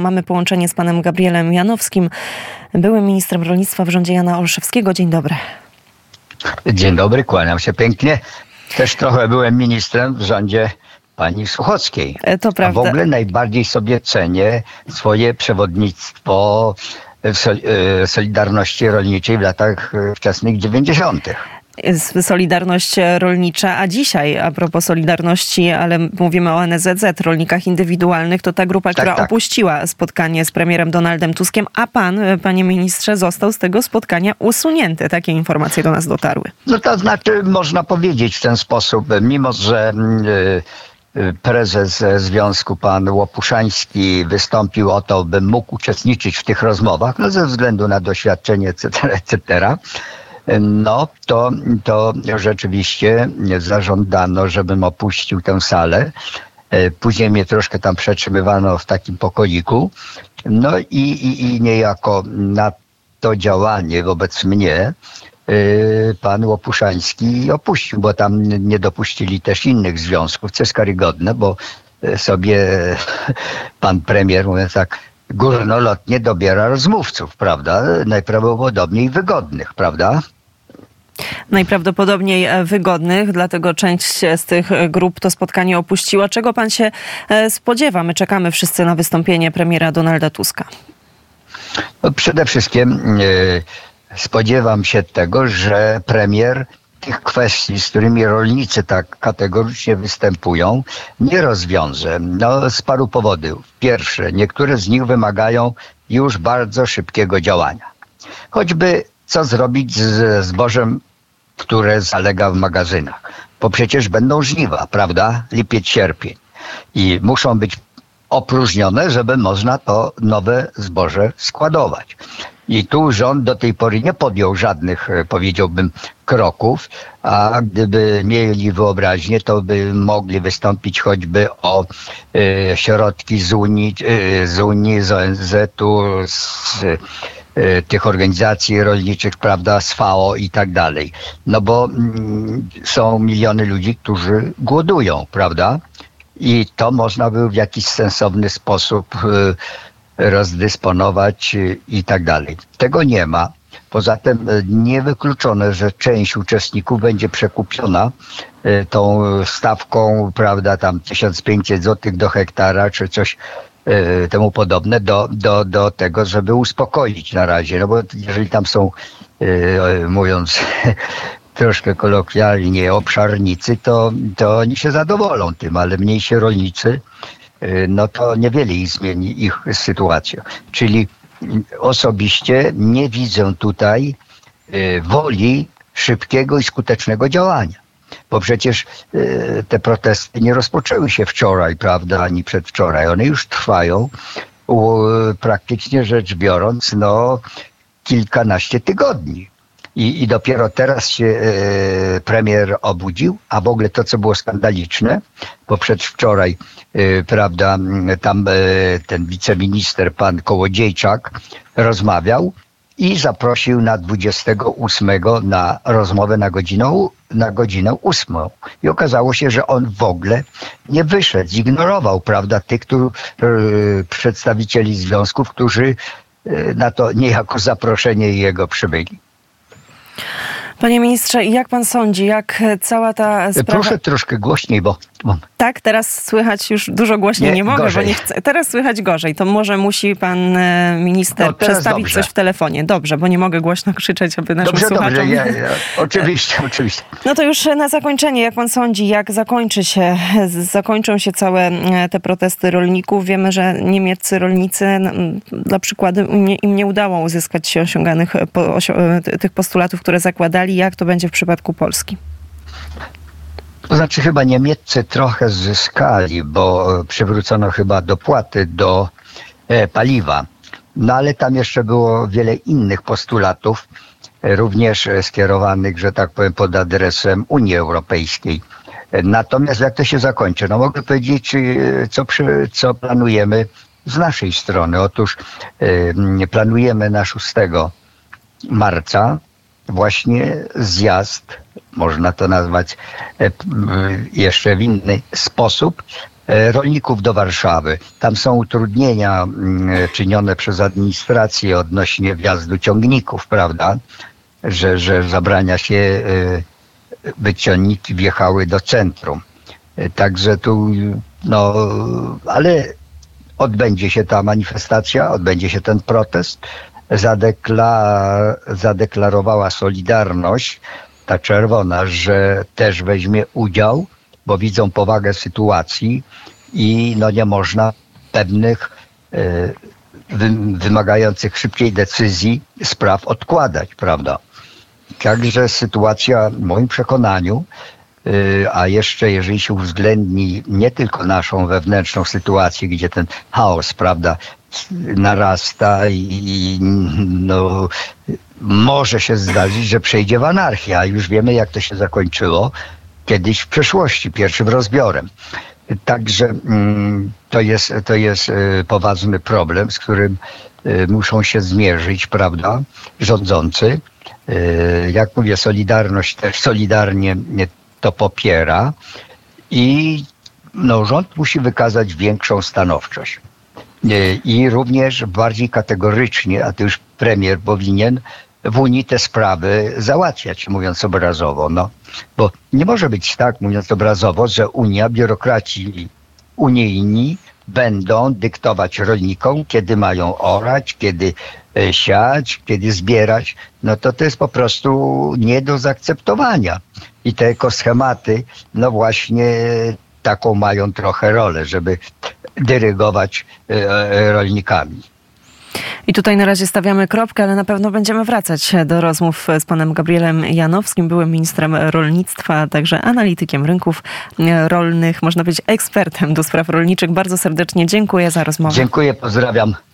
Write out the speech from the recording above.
Mamy połączenie z panem Gabrielem Janowskim, byłym ministrem rolnictwa w rządzie Jana Olszewskiego. Dzień dobry. Dzień dobry, kłaniam się pięknie. Też trochę byłem ministrem w rządzie pani Suchockiej. E, To A prawda. w ogóle najbardziej sobie cenię swoje przewodnictwo w Sol- e, Solidarności Rolniczej w latach e, wczesnych 90. Solidarność rolnicza, a dzisiaj a propos Solidarności, ale mówimy o NZZ, rolnikach indywidualnych, to ta grupa, która tak. opuściła spotkanie z premierem Donaldem Tuskiem, a pan, e, panie ministrze, został z tego spotkania usunięty. Takie informacje do nas dotarły. No to znaczy, można powiedzieć w ten sposób, mimo że mm, e, e, prezes związku, pan Łopuszański, wystąpił o to, bym mógł uczestniczyć w tych rozmowach, no ze względu na doświadczenie, etc., etc., no to, to rzeczywiście zażądano, żebym opuścił tę salę. E, Później mnie troszkę tam przetrzymywano w takim pokoiku. No i, i, i niejako na to działanie wobec mnie y, pan Łopuszański opuścił, bo tam nie dopuścili też innych związków, co jest karygodne, bo y, sobie pan premier, mówiąc tak, górnolotnie dobiera rozmówców, prawda? Najprawdopodobniej wygodnych, prawda? Najprawdopodobniej e, wygodnych, dlatego część z tych e, grup to spotkanie opuściła. Czego pan się e, spodziewa? My czekamy wszyscy na wystąpienie premiera Donalda Tuska. No, przede wszystkim y, spodziewam się tego, że premier tych kwestii, z którymi rolnicy tak kategorycznie występują, nie rozwiąże. No, z paru powodów. Pierwsze, niektóre z nich wymagają już bardzo szybkiego działania. Choćby co zrobić z zbożem, które zalega w magazynach. Bo przecież będą żniwa, prawda? Lipiec, sierpień. I muszą być opróżnione, żeby można to nowe zboże składować. I tu rząd do tej pory nie podjął żadnych, e, powiedziałbym, kroków, a gdyby mieli wyobraźnię, to by mogli wystąpić choćby o e, środki z Unii, e, z Unii, z ONZ-u, z tych organizacji rolniczych, prawda, z FAO i tak dalej. No bo mm, są miliony ludzi, którzy głodują, prawda? I to można by w jakiś sensowny sposób y, rozdysponować y, i tak dalej. Tego nie ma. Poza tym y, niewykluczone, że część uczestników będzie przekupiona y, tą stawką, prawda, tam 1500 zł do hektara, czy coś y, temu podobne, do, do, do tego, żeby uspokoić na razie. No bo jeżeli tam są, y, mówiąc troszkę kolokwialnie obszarnicy, to, to oni się zadowolą tym, ale mniejsi rolnicy, y, no to niewiele ich zmieni ich sytuację. Czyli y, osobiście nie widzę tutaj y, woli szybkiego i skutecznego działania. Bo przecież y, te protesty nie rozpoczęły się wczoraj, prawda, ani przedwczoraj. One już trwają, praktycznie rzecz biorąc, no kilkanaście tygodni. I, I dopiero teraz się e, premier obudził, a w ogóle to, co było skandaliczne, bo przedwczoraj, e, prawda, tam ten wiceminister, pan Kołodziejczak, rozmawiał i zaprosił na 28 na rozmowę na godzinę, na godzinę 8. I okazało się, że on w ogóle nie wyszedł, zignorował, prawda, tych którzy, e, przedstawicieli związków, którzy e, na to niejako zaproszenie jego przybyli. Panie ministrze, jak pan sądzi, jak cała ta sprawa... Proszę troszkę głośniej, bo, Tak, teraz słychać już dużo głośniej. Nie, Nie, mogę, gorzej. bo nie chcę. Teraz słychać gorzej. To może musi pan e, minister No, przestawić dobrze. coś w telefonie. Dobrze, bo nie mogę głośno krzyczeć, aby naszym dobrze, słuchaczom... dobrze, ja, ja, oczywiście, oczywiście. No to już na zakończenie, jak pan sądzi, jak zakończy się, zakończą się całe e, te protesty rolników? Wiemy, że niemieccy rolnicy, dla przykładu, im nie, udało uzyskać osiąganych e, tych postulatów, które zakładali. Jak to będzie w przypadku Polski? Znaczy chyba Niemieccy trochę zyskali, bo e, przywrócono chyba dopłaty do e, paliwa. No ale tam jeszcze było wiele innych postulatów, e, również skierowanych, że tak powiem, pod adresem Unii Europejskiej. Natomiast jak to się zakończy? No mogę powiedzieć, co, przy, co planujemy z naszej strony. Otóż planujemy na 6 marca właśnie zjazd, można to nazwać e, jeszcze w inny sposób, e, rolników do Warszawy. Tam są utrudnienia mm, czynione przez administrację odnośnie wjazdu ciągników, prawda? Że, że zabrania się, e, by ciągniki wjechały do centrum. E, Także tu, no, ale odbędzie się ta manifestacja, odbędzie się ten protest. Zadekla, zadeklarowała Solidarność, ta czerwona, że też weźmie udział, bo widzą powagę sytuacji i no nie można pewnych e, wy, wymagających szybkiej decyzji spraw odkładać, prawda? Także sytuacja w moim przekonaniu Y, a jeszcze jeżeli się uwzględni nie tylko naszą wewnętrzną sytuację, gdzie ten chaos, prawda, narasta i, no, może się zdarzyć, że przejdzie w anarchię, a już wiemy jak to się zakończyło kiedyś w przeszłości, pierwszym rozbiorem. Także mm, to jest, to jest y, poważny problem, z którym y, muszą się zmierzyć, prawda, rządzący. Jak mówię, Solidarność też solidarnie to popiera i no, rząd musi wykazać większą stanowczość. I również bardziej kategorycznie, a to już premier powinien w Unii te sprawy załatwiać, mówiąc obrazowo. No, bo nie może być tak, mówiąc obrazowo, że Unia, biurokraci unijni będą dyktować rolnikom, kiedy mają orać, kiedy e, siać, kiedy zbierać, no to to jest po prostu nie do zaakceptowania. I te ekoschematy, no właśnie taką mają trochę rolę, żeby dyrygować e, e, rolnikami. I tutaj na razie stawiamy kropkę, ale na pewno będziemy wracać do rozmów z panem Gabrielem Janowskim, byłym ministrem rolnictwa, także analitykiem rynków rolnych, można być ekspertem do spraw rolniczych. Bardzo serdecznie dziękuję za rozmowę. Dziękuję, pozdrawiam.